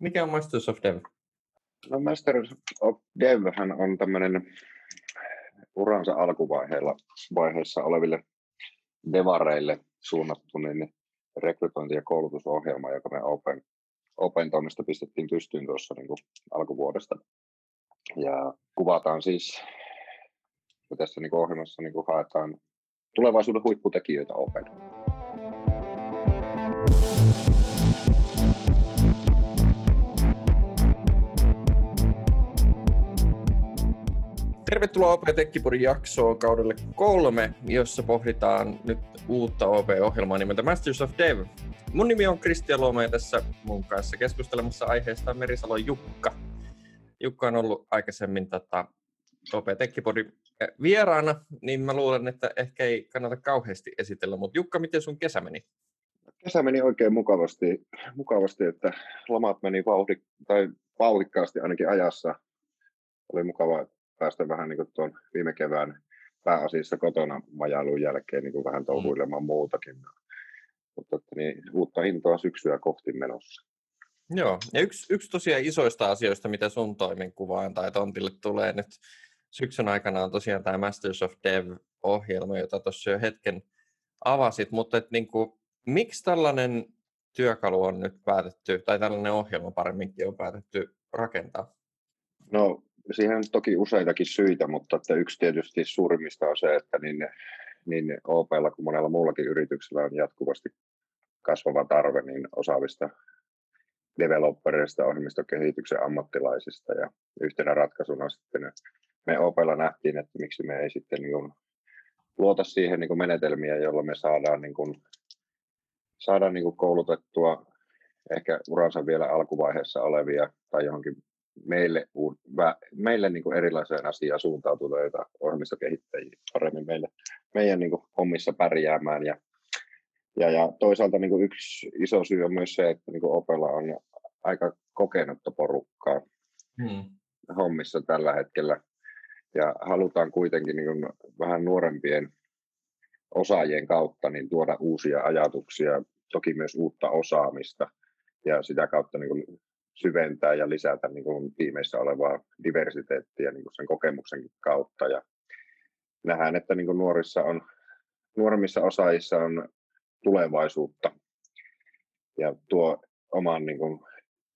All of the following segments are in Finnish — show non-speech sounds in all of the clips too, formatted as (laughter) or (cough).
Mikä on Masters of Dev? No Masters of Dev on tämmöinen uransa alkuvaiheella vaiheessa oleville devareille suunnattu niin rekrytointi- ja koulutusohjelma, joka me Open, Open toimesta pistettiin pystyyn tuossa niin kuin alkuvuodesta. Ja kuvataan siis, ja tässä niin kuin ohjelmassa niin kuin haetaan tulevaisuuden huipputekijöitä Open. Tervetuloa OP Tekkipodin jaksoon kaudelle kolme, jossa pohditaan nyt uutta OP-ohjelmaa nimeltä Masters of Dev. Mun nimi on Kristian Luoma ja tässä mun kanssa keskustelemassa aiheesta on Merisalo Jukka. Jukka on ollut aikaisemmin tota, OP Tekkipodin eh, vieraana, niin mä luulen, että ehkä ei kannata kauheasti esitellä, mutta Jukka, miten sun kesä meni? Kesä meni oikein mukavasti, mukavasti että lomat meni vauhdikkaasti ainakin ajassa. Oli mukava, päästä vähän niin kuin tuon viime kevään pääasiassa kotona majailuun jälkeen niin kuin vähän touhuilemaan mm. muutakin. Mutta niin, uutta intoa syksyä kohti menossa. Joo, ja yksi, yksi tosiaan isoista asioista, mitä sun toimenkuvaan tai tontille tulee nyt syksyn aikana on tosiaan tämä Masters of Dev-ohjelma, jota tuossa jo hetken avasit, mutta et niin kuin, miksi tällainen työkalu on nyt päätetty, tai tällainen ohjelma paremminkin on päätetty rakentaa? No siihen on toki useitakin syitä, mutta että yksi tietysti suurimmista on se, että niin, niin OPlla kuin monella muullakin yrityksellä on jatkuvasti kasvava tarve niin osaavista developereista, ohjelmistokehityksen ammattilaisista. Ja yhtenä ratkaisuna sitten me OPlla nähtiin, että miksi me ei sitten niin luota siihen niin menetelmiä, joilla me saadaan, niin kuin, saadaan niin koulutettua ehkä uransa vielä alkuvaiheessa olevia tai johonkin meille, meille niin kuin erilaiseen asiaan suuntautuneita ohjelmistokehittäjiä paremmin meille, meidän niin kuin hommissa pärjäämään. Ja, ja, ja toisaalta niin kuin yksi iso syy on myös se, että niin kuin Opella on aika kokenutta porukkaa hmm. hommissa tällä hetkellä. Ja halutaan kuitenkin niin kuin vähän nuorempien osaajien kautta niin tuoda uusia ajatuksia, toki myös uutta osaamista ja sitä kautta niin kuin syventää ja lisätä niin kuin tiimeissä olevaa diversiteettiä niin kuin sen kokemuksenkin kautta. Ja nähdään, että niin kuin nuorissa on, nuoremmissa osaajissa on tulevaisuutta ja tuo oman niin kuin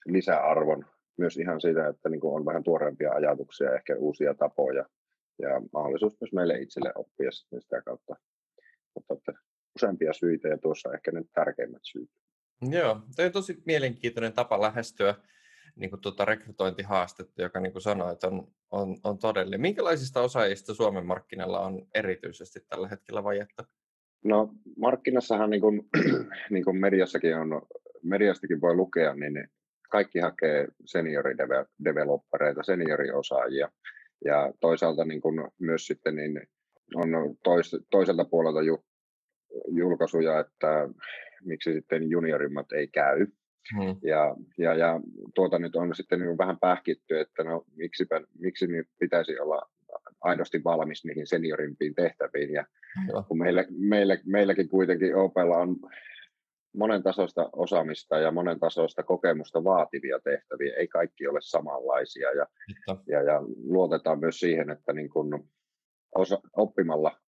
lisäarvon myös ihan siitä, että niin kuin on vähän tuoreempia ajatuksia, ehkä uusia tapoja ja mahdollisuus myös meille itselle oppia sitä kautta. Mutta että useampia syitä ja tuossa ehkä ne tärkeimmät syyt. Joo, tämä on tosi mielenkiintoinen tapa lähestyä niin kuin tuota rekrytointihaastetta, joka niin kuin sanoit, on, on, on todellinen. Minkälaisista osaajista Suomen markkinalla on erityisesti tällä hetkellä vajetta? No markkinassahan niin kuin, (clears throat) niin kuin mediassakin on, mediastakin voi lukea, niin kaikki hakee seniorideveloppereita, senioriosaajia. Ja toisaalta niin kuin myös sitten niin on tois, toiselta puolelta ju, julkaisuja, että miksi sitten juniorimmat ei käy. Hmm. Ja, ja, ja tuota nyt on sitten niin vähän pähkitty, että no miksipä, miksi nyt pitäisi olla aidosti valmis niihin seniorimpiin tehtäviin. Ja hmm. kun meillä, meillä, meilläkin kuitenkin Opella on monen tasoista osaamista ja monen tasoista kokemusta vaativia tehtäviä, ei kaikki ole samanlaisia. Ja, ja, ja luotetaan myös siihen, että niin kun osa, oppimalla,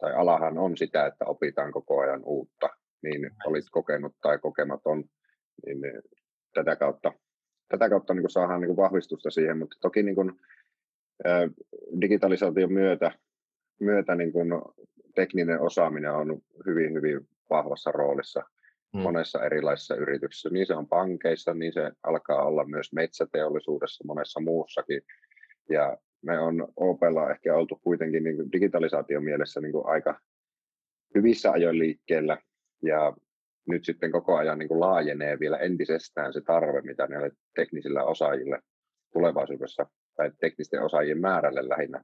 tai alahan on sitä, että opitaan koko ajan uutta, niin olit kokenut tai kokematon, niin, niin tätä kautta, tätä kautta niin kuin saadaan niin kuin vahvistusta siihen, mutta toki niin kuin, digitalisaation myötä, myötä niin kuin tekninen osaaminen on hyvin, hyvin vahvassa roolissa hmm. monessa erilaisissa yrityksissä. Niin se on pankeissa, niin se alkaa olla myös metsäteollisuudessa, monessa muussakin. Ja me on Opella ehkä oltu kuitenkin niin digitalisaation mielessä niin kuin aika hyvissä ajoin liikkeellä. Ja nyt sitten koko ajan niin kuin laajenee vielä entisestään se tarve, mitä näille teknisillä osaajille tulevaisuudessa, tai teknisten osaajien määrälle lähinnä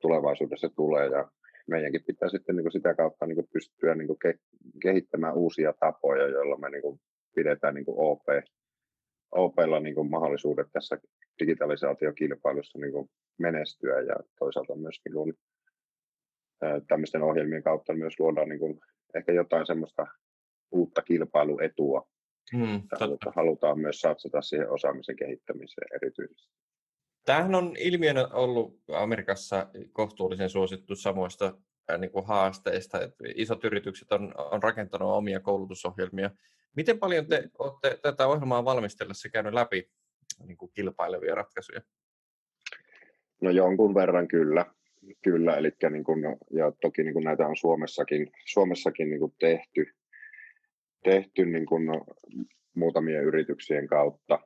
tulevaisuudessa tulee. Ja meidänkin pitää sitten niin kuin sitä kautta niin kuin pystyä niin kuin ke- kehittämään uusia tapoja, joilla me niin kuin pidetään niin kuin OP, OPlla niin kuin mahdollisuudet tässä digitalisaatiokilpailussa niin kuin menestyä ja toisaalta myös niin kuin, tämmöisten ohjelmien kautta myös luodaan niin kuin ehkä jotain semmoista uutta kilpailuetua Mm, halutaan, halutaan myös satsata siihen osaamisen kehittämiseen erityisesti. Tämähän on ilmiönä ollut Amerikassa kohtuullisen suosittu samoista niin kuin haasteista. Että isot yritykset on, on rakentanut omia koulutusohjelmia. Miten paljon te olette tätä ohjelmaa valmistellessa käynyt läpi niin kuin kilpailevia ratkaisuja? No jonkun verran kyllä. Kyllä, eli niin kuin, ja toki niin kuin näitä on Suomessakin, Suomessakin niin kuin tehty, tehty niin kuin muutamien yrityksien kautta.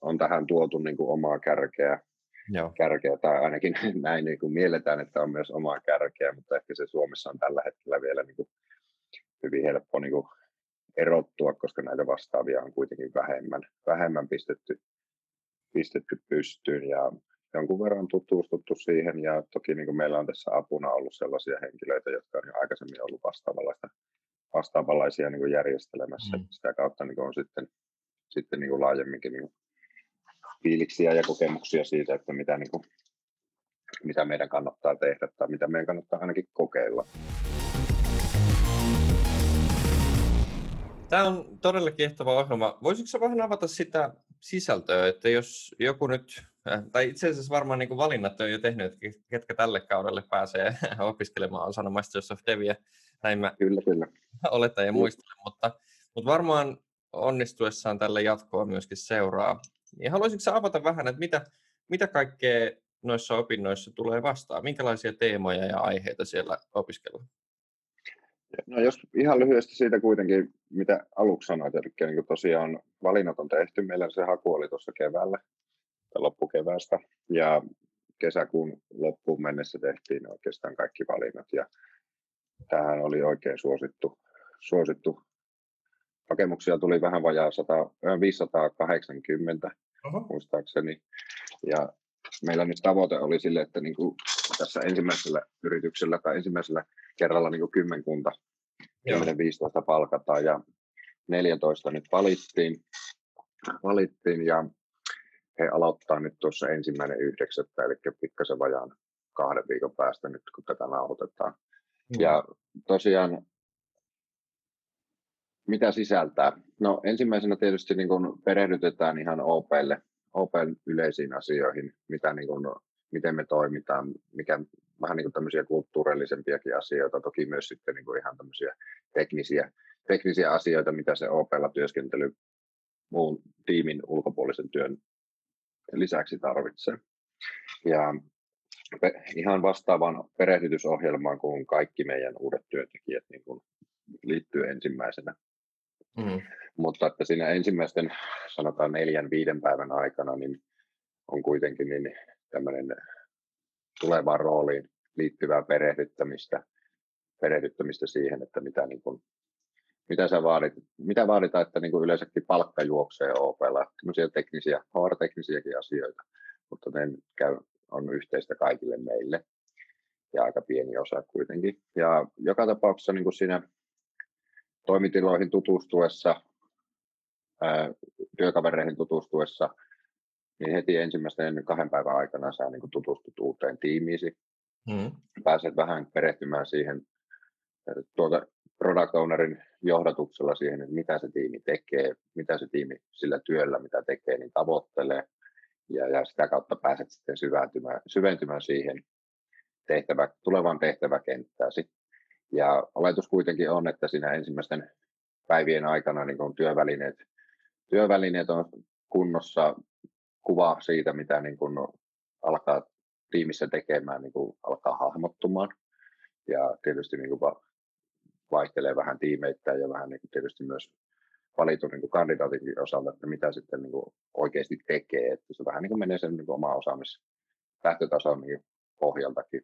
on tähän tuotu niin kuin omaa kärkeä, Joo. kärkeä, tai ainakin (laughs) näin niin kuin mielletään, että on myös omaa kärkeä, mutta ehkä se Suomessa on tällä hetkellä vielä niin kuin hyvin helppo niin kuin erottua, koska näitä vastaavia on kuitenkin vähemmän, vähemmän pistetty, pistetty pystyyn ja jonkun verran tutustuttu siihen ja toki niin kuin meillä on tässä apuna ollut sellaisia henkilöitä, jotka on jo aikaisemmin ollut vastaavanlaista, vastaavanlaisia niin kuin järjestelemässä. Mm. Sitä kautta niin kuin on sitten, sitten niin kuin laajemminkin niin kuin fiiliksiä ja kokemuksia siitä, että mitä, niin kuin, mitä meidän kannattaa tehdä tai mitä meidän kannattaa ainakin kokeilla. Tämä on todella kiehtova ohjelma. Voisitko vähän avata sitä sisältöä, että jos joku nyt, äh, tai itse asiassa varmaan niin valinnat on jo tehnyt, että ketkä tälle kaudelle pääsee (laughs) opiskelemaan osana Masters of Devia, näin mä kyllä, kyllä. oletan ja muistelen, mutta, mutta varmaan onnistuessaan tälle jatkoa myöskin seuraa. Niin haluaisitko avata vähän, että mitä, mitä kaikkea noissa opinnoissa tulee vastaan? Minkälaisia teemoja ja aiheita siellä opiskellaan? No jos ihan lyhyesti siitä kuitenkin, mitä aluksi sanoit, eli niin tosiaan valinnat on tehty. Meillä se haku oli tuossa keväällä tai loppukeväästä ja kesäkuun loppuun mennessä tehtiin oikeastaan kaikki valinnat ja tähän oli oikein suosittu, suosittu. Hakemuksia tuli vähän vajaa 100, 580 Oho. muistaakseni ja meillä nyt tavoite oli sille, että niin kuin tässä ensimmäisellä yrityksellä tai ensimmäisellä kerralla niin kuin kymmenkunta, 10-15 palkataan ja 14 nyt valittiin, valittiin ja he aloittaa nyt tuossa ensimmäinen yhdeksättä, eli pikkasen vajaan kahden viikon päästä nyt, kun tätä nauhoitetaan. Mm. Ja tosiaan, mitä sisältää? No ensimmäisenä tietysti niin kun perehdytetään ihan OPlle, OPen yleisiin asioihin, mitä niin kun miten me toimitaan, mikä vähän niin kuin tämmöisiä kulttuurillisempiakin asioita, toki myös sitten niin kuin ihan tämmöisiä teknisiä, teknisiä asioita, mitä se OPlla työskentely muun tiimin ulkopuolisen työn lisäksi tarvitsee. Ja ihan vastaavan perehdytysohjelmaan kuin kaikki meidän uudet työntekijät niin kuin liittyy ensimmäisenä. Mm. Mutta että siinä ensimmäisten sanotaan neljän, viiden päivän aikana niin on kuitenkin niin tämmöinen tulevaan rooliin liittyvää perehdyttämistä, perehdyttämistä siihen, että mitä, niin kuin, mitä, sä vaadit, mitä vaaditaan, että niin kuin yleensäkin palkka juoksee OPlla, tämmöisiä teknisiä, HR-teknisiäkin asioita, mutta ne käy, on yhteistä kaikille meille ja aika pieni osa kuitenkin. Ja joka tapauksessa niin kuin siinä toimitiloihin tutustuessa, ää, työkavereihin tutustuessa, niin heti ensimmäisten kahden päivän aikana sä niin tutustut uuteen tiimiisi. Mm. Pääset vähän perehtymään siihen tuota product ownerin johdatuksella siihen, että mitä se tiimi tekee, mitä se tiimi sillä työllä, mitä tekee, niin tavoittelee. Ja, ja sitä kautta pääset sitten syventymään, syventymään siihen tehtävä, tulevaan tehtäväkenttääsi. Ja oletus kuitenkin on, että siinä ensimmäisten päivien aikana niin kun työvälineet, työvälineet on kunnossa, kuva siitä, mitä niin kuin alkaa tiimissä tekemään, niin kuin alkaa hahmottumaan. Ja tietysti niin kuin vaihtelee vähän tiimeittäin ja vähän niin kuin tietysti myös valitun niin kuin kandidaatinkin osalta, että mitä sitten niin kuin oikeasti tekee. Että se vähän niin kuin menee sen niin kuin oma osaamis lähtötason niin pohjaltakin.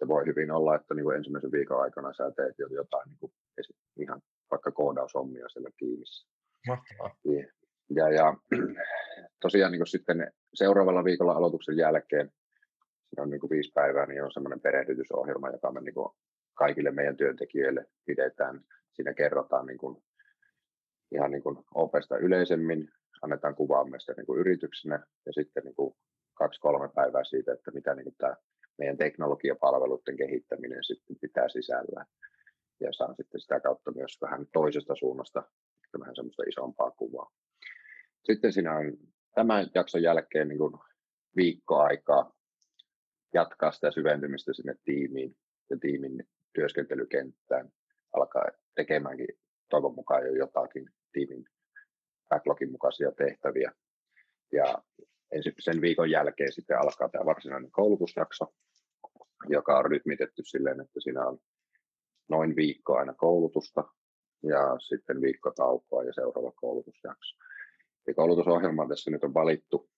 Ja voi hyvin olla, että niin kuin ensimmäisen viikon aikana sä teet jo jotain niin kuin ihan vaikka koodaushommia siellä tiimissä. Mahtavaa. Ja, ja tosiaan niin sitten seuraavalla viikolla aloituksen jälkeen, siinä on niin viisi päivää, niin on semmoinen perehdytysohjelma, joka me niin kaikille meidän työntekijöille pidetään. Siinä kerrotaan niin kuin, ihan niin kuin opesta yleisemmin, annetaan kuvaa meistä niin yrityksenä ja sitten niin kuin kaksi-kolme päivää siitä, että mitä niin kuin tämä meidän teknologiapalveluiden kehittäminen sitten pitää sisällään. Ja saan sitten sitä kautta myös vähän toisesta suunnasta vähän semmoista isompaa kuvaa. Sitten siinä on tämän jakson jälkeen niin kuin viikko aikaa jatkaa sitä syventymistä sinne tiimiin ja tiimin työskentelykenttään, alkaa tekemäänkin toivon mukaan jo jotakin tiimin backlogin mukaisia tehtäviä. Ja sen viikon jälkeen sitten alkaa tämä varsinainen koulutusjakso, joka on rytmitetty silleen, että siinä on noin viikko aina koulutusta ja sitten viikko taukoa ja seuraava koulutusjakso. Ja koulutusohjelma tässä nyt on valittu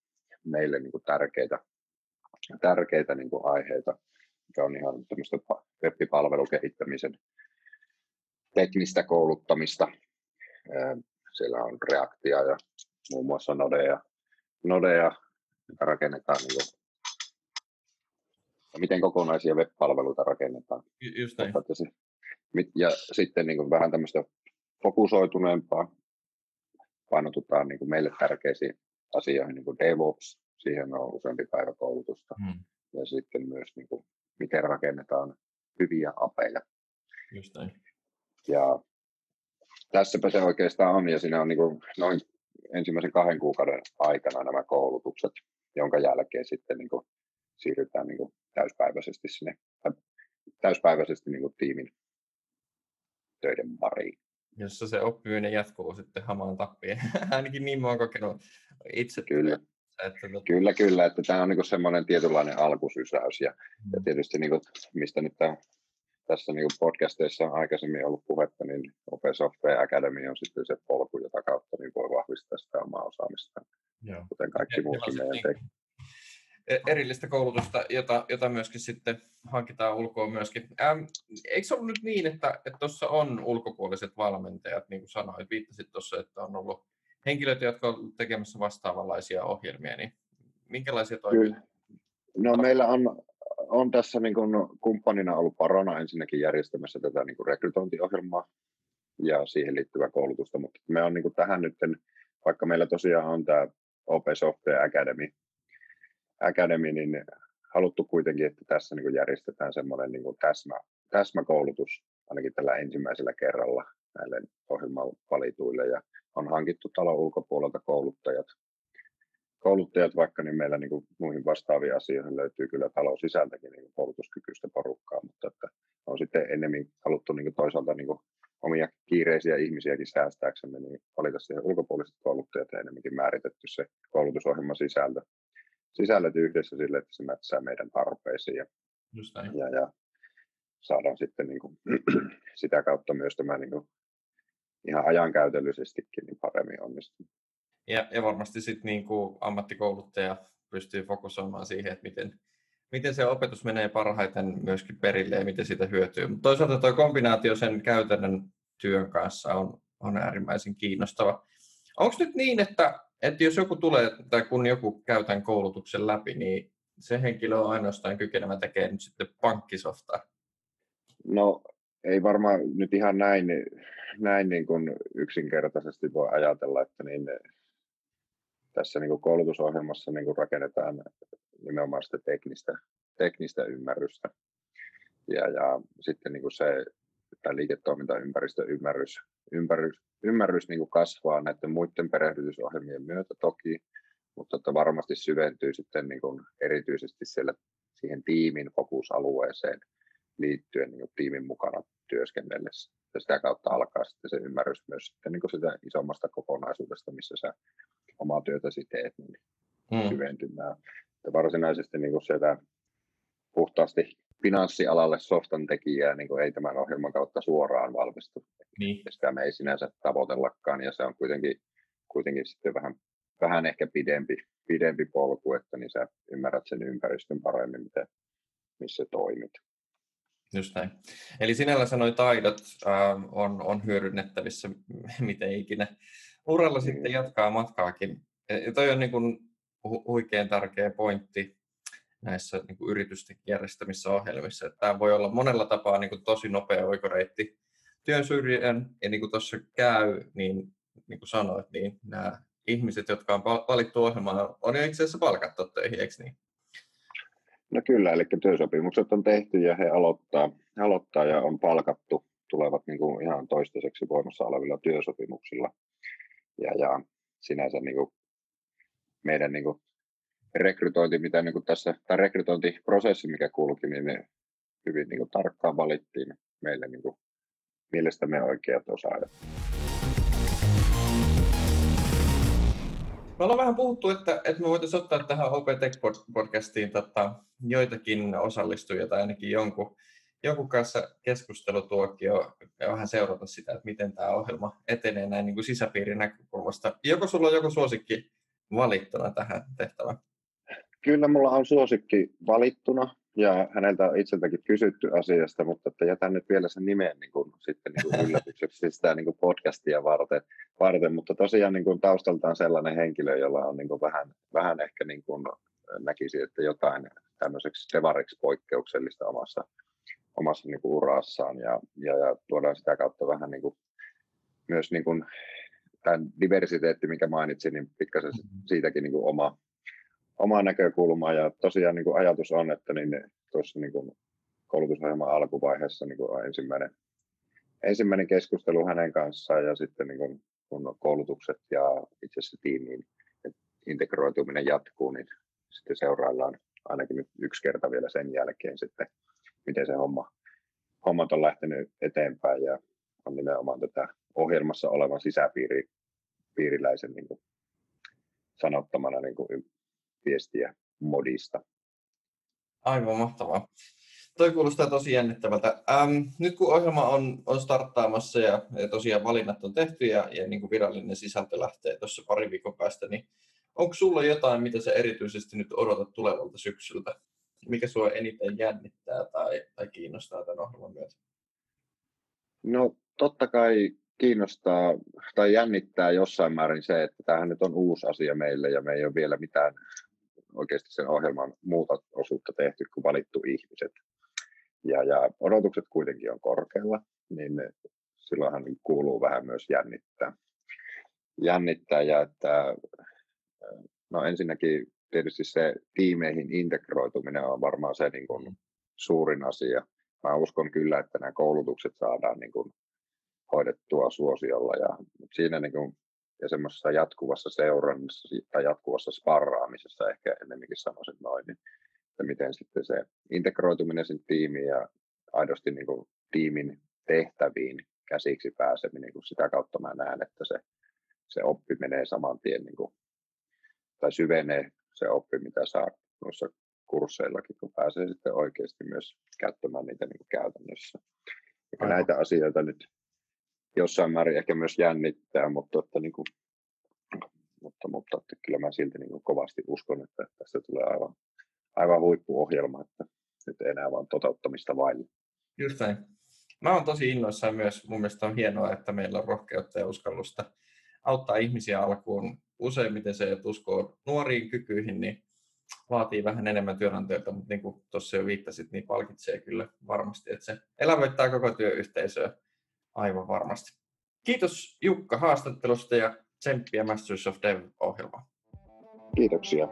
meille niin kuin tärkeitä, tärkeitä niin kuin aiheita, mikä on ihan tämmöistä web-palvelukehittämisen teknistä kouluttamista. Siellä on Reaktia ja muun muassa Nodea, Nodea joka rakennetaan niin kuin, miten kokonaisia web-palveluita rakennetaan. Just näin. Ja sitten niin kuin vähän tämmöistä fokusoituneempaa, painotutaan niin kuin meille tärkeisiin asioihin, niin kuin DevOps, siihen on useampi päivä koulutusta. Hmm. Ja sitten myös, niin kuin, miten rakennetaan hyviä apeja. Just näin. Ja tässäpä se oikeastaan on, ja siinä on niin kuin noin ensimmäisen kahden kuukauden aikana nämä koulutukset, jonka jälkeen sitten niin kuin siirrytään niin kuin täyspäiväisesti sinne, täyspäiväisesti niin kuin tiimin töiden pariin. Jossa se oppiminen jatkuu sitten hamaan tappiin. (laughs) Ainakin niin mä oon kokenut itse. Kyllä. Että, että... Kyllä, kyllä, että tämä on niin semmoinen tietynlainen alkusysäys ja, mm. ja tietysti niin kuin, mistä nyt tämä, tässä niin podcasteissa on aikaisemmin ollut puhetta, niin Open Software Academy on sitten se polku, jota kautta niin voi vahvistaa sitä omaa osaamista, Joo. kuten kaikki muutkin meidän niin, erillistä koulutusta, jota, jota myöskin sitten hankitaan ulkoa myöskin. Ähm, eikö se ollut nyt niin, että tuossa on ulkopuoliset valmentajat, niin kuin sanoit, viittasit tuossa, että on ollut henkilöitä, jotka ovat tekemässä vastaavanlaisia ohjelmia, niin minkälaisia toimia? No meillä on, on tässä niin kuin kumppanina ollut Parona ensinnäkin järjestämässä tätä niin kuin rekrytointiohjelmaa ja siihen liittyvää koulutusta, mutta me on niin kuin tähän nyt, vaikka meillä tosiaan on tämä Open Software Academy, Academy, niin haluttu kuitenkin, että tässä niin kuin järjestetään semmoinen niin kuin täsmä, täsmäkoulutus ainakin tällä ensimmäisellä kerralla näille ohjelman valituille ja on hankittu talon ulkopuolelta kouluttajat. Kouluttajat vaikka, niin meillä niin kuin muihin vastaaviin asioihin löytyy kyllä talon sisältäkin niin kuin koulutuskykyistä porukkaa, mutta että on sitten enemmän haluttu niin kuin toisaalta niin kuin omia kiireisiä ihmisiäkin säästääksemme, niin valita siihen ulkopuoliset kouluttajat ja enemmänkin määritetty se koulutusohjelman sisältö sisällöt yhdessä sille, että se mätsää meidän tarpeisiin. Ja, Just näin. ja, ja saadaan sitten niin kuin, (clears throat) sitä kautta myös tämä niin kuin, ihan ajankäytöllisestikin niin paremmin onnistuu. Ja, ja varmasti sitten niin kuin ammattikouluttaja pystyy fokusoimaan siihen, että miten, miten se opetus menee parhaiten myöskin perille ja miten sitä hyötyy. Mutta toisaalta tuo kombinaatio sen käytännön työn kanssa on, on äärimmäisen kiinnostava. Onko nyt niin, että että jos joku tulee tai kun joku käy tämän koulutuksen läpi, niin se henkilö on ainoastaan kykenevä tekemään nyt sitten pankkisoftaa? No ei varmaan nyt ihan näin, näin niin kuin yksinkertaisesti voi ajatella, että niin tässä niin kuin koulutusohjelmassa niin kuin rakennetaan nimenomaan sitä teknistä, teknistä ymmärrystä. Ja, ja sitten niin kuin se tämä liiketoimintaympäristön ymmärrys, ymmärrys, ymmärrys niin kuin kasvaa näiden muiden perehdytysohjelmien myötä toki, mutta että varmasti syventyy sitten niin kuin erityisesti siellä siihen tiimin fokusalueeseen liittyen niin kuin tiimin mukana työskennellessä. Ja sitä kautta alkaa sitten se ymmärrys myös sitten niin kuin sitä isommasta kokonaisuudesta, missä sä omaa työtäsi teet, niin hmm. syventymään. Ja varsinaisesti niin kuin sieltä puhtaasti finanssialalle softan tekijää niin kuin ei tämän ohjelman kautta suoraan valmistu. Niin. Sitä me ei sinänsä tavoitellakaan ja se on kuitenkin, kuitenkin sitten vähän, vähän ehkä pidempi, pidempi polku, että niin sä ymmärrät sen ympäristön paremmin, miten, missä toimit. Just näin. Eli sinällä sanoi taidot äh, on, on hyödynnettävissä (laughs) miten ikinä. Uralla mm. sitten jatkaa matkaakin. Ja toi on niin kuin huikean tärkeä pointti näissä niin kuin yritysten järjestämissä ohjelmissa. Että tämä voi olla monella tapaa niin kuin tosi nopea oikoreitti työn syrjään, ja niin kuin tuossa käy, niin, niin kuin sanoit, niin nämä ihmiset, jotka on valittu ohjelmaan, on jo itse asiassa palkattu töihin, eikö niin? No kyllä, eli työsopimukset on tehty ja he aloittaa, aloittaa ja on palkattu tulevat niin kuin ihan toistaiseksi voimassa olevilla työsopimuksilla. Ja, ja sinänsä niin kuin meidän niin kuin rekrytointi, mitä niin kuin tässä, tai rekrytointiprosessi, mikä kulki, niin me hyvin niin kuin tarkkaan valittiin meille niin kuin mielestämme oikeat osaajat. Me ollaan vähän puhuttu, että, että me voitaisiin ottaa tähän OP Tech-podcastiin tota, joitakin osallistujia tai ainakin jonkun, jonkun kanssa keskustelutuokio ja vähän seurata sitä, että miten tämä ohjelma etenee näin niin kuin sisäpiirin näkökulmasta. Joko sulla on joku suosikki valittuna tähän tehtävään? Kyllä mulla on suosikki valittuna ja häneltä on itseltäkin kysytty asiasta, mutta että jätän nyt vielä sen nimen niin kuin, sitten niin kuin yllätykseksi sitä niin kuin podcastia varten, varten, mutta tosiaan niin kuin taustaltaan sellainen henkilö, jolla on niin kuin vähän, vähän ehkä niin kuin näkisi, että jotain tämmöiseksi devariksi poikkeuksellista omassa, omassa niin kuin urassaan ja, ja, ja, tuodaan sitä kautta vähän niin kuin, myös niin kuin, tämän diversiteetti, mikä mainitsin, niin pikkasen siitäkin niin kuin oma, omaa näkökulmaa ja tosiaan niin kuin ajatus on, että niin tuossa niin kuin koulutusohjelman alkuvaiheessa niin kuin ensimmäinen, ensimmäinen keskustelu hänen kanssaan ja sitten niin kuin, kun koulutukset ja itse asiassa tiimiin integroituminen jatkuu, niin sitten seuraillaan ainakin nyt yksi kerta vielä sen jälkeen sitten, miten se homma, hommat on lähtenyt eteenpäin ja on nimenomaan tätä ohjelmassa olevan sisäpiiriläisen niin kuin sanottamana niin kuin viestiä modista. Aivan mahtavaa. Toi kuulostaa tosi jännittävältä. Ähm, nyt kun ohjelma on, on starttaamassa ja, ja tosiaan valinnat on tehty ja, ja niin kuin virallinen sisältö lähtee tuossa pari viikon päästä, niin onko sulla jotain, mitä sä erityisesti nyt odotat tulevalta syksyltä? Mikä sua eniten jännittää tai, tai kiinnostaa tämän ohjelman myötä? No totta kai kiinnostaa tai jännittää jossain määrin se, että tämähän nyt on uusi asia meille ja me ei ole vielä mitään oikeasti sen ohjelman muuta osuutta tehty kuin valittu ihmiset. Ja, ja odotukset kuitenkin on korkealla, niin silloinhan kuuluu vähän myös jännittää. Jännittää ja että no ensinnäkin tietysti se tiimeihin integroituminen on varmaan se niin kuin suurin asia. Mä uskon kyllä, että nämä koulutukset saadaan niin kuin hoidettua suosiolla ja siinä niin kuin ja semmoisessa jatkuvassa seurannassa tai jatkuvassa sparraamisessa ehkä ennemminkin sanoisin noin, niin, että miten sitten se integroituminen sen tiimiin ja aidosti niin kuin tiimin tehtäviin käsiksi pääseminen, kun sitä kautta mä näen, että se, se oppi menee saman tien niin kuin, tai syvenee se oppi, mitä saa noissa kursseillakin, kun pääsee sitten oikeasti myös käyttämään niitä niin kuin käytännössä. Ja näitä asioita nyt jossain määrin ehkä myös jännittää, mutta, että niin kuin, mutta, mutta että kyllä mä silti niin kuin kovasti uskon, että tästä tulee aivan, aivan huippuohjelma, että nyt enää vaan toteuttamista vain. Just näin. Mä oon tosi innoissaan myös. Mun mielestä on hienoa, että meillä on rohkeutta ja uskallusta auttaa ihmisiä alkuun. Useimmiten se, että uskoo nuoriin kykyihin, niin vaatii vähän enemmän työnantajilta, mutta niin kuin tuossa jo viittasit, niin palkitsee kyllä varmasti, että se elävöittää koko työyhteisöä aivan varmasti. Kiitos Jukka haastattelusta ja tsemppiä Masters of Dev-ohjelmaan. Kiitoksia.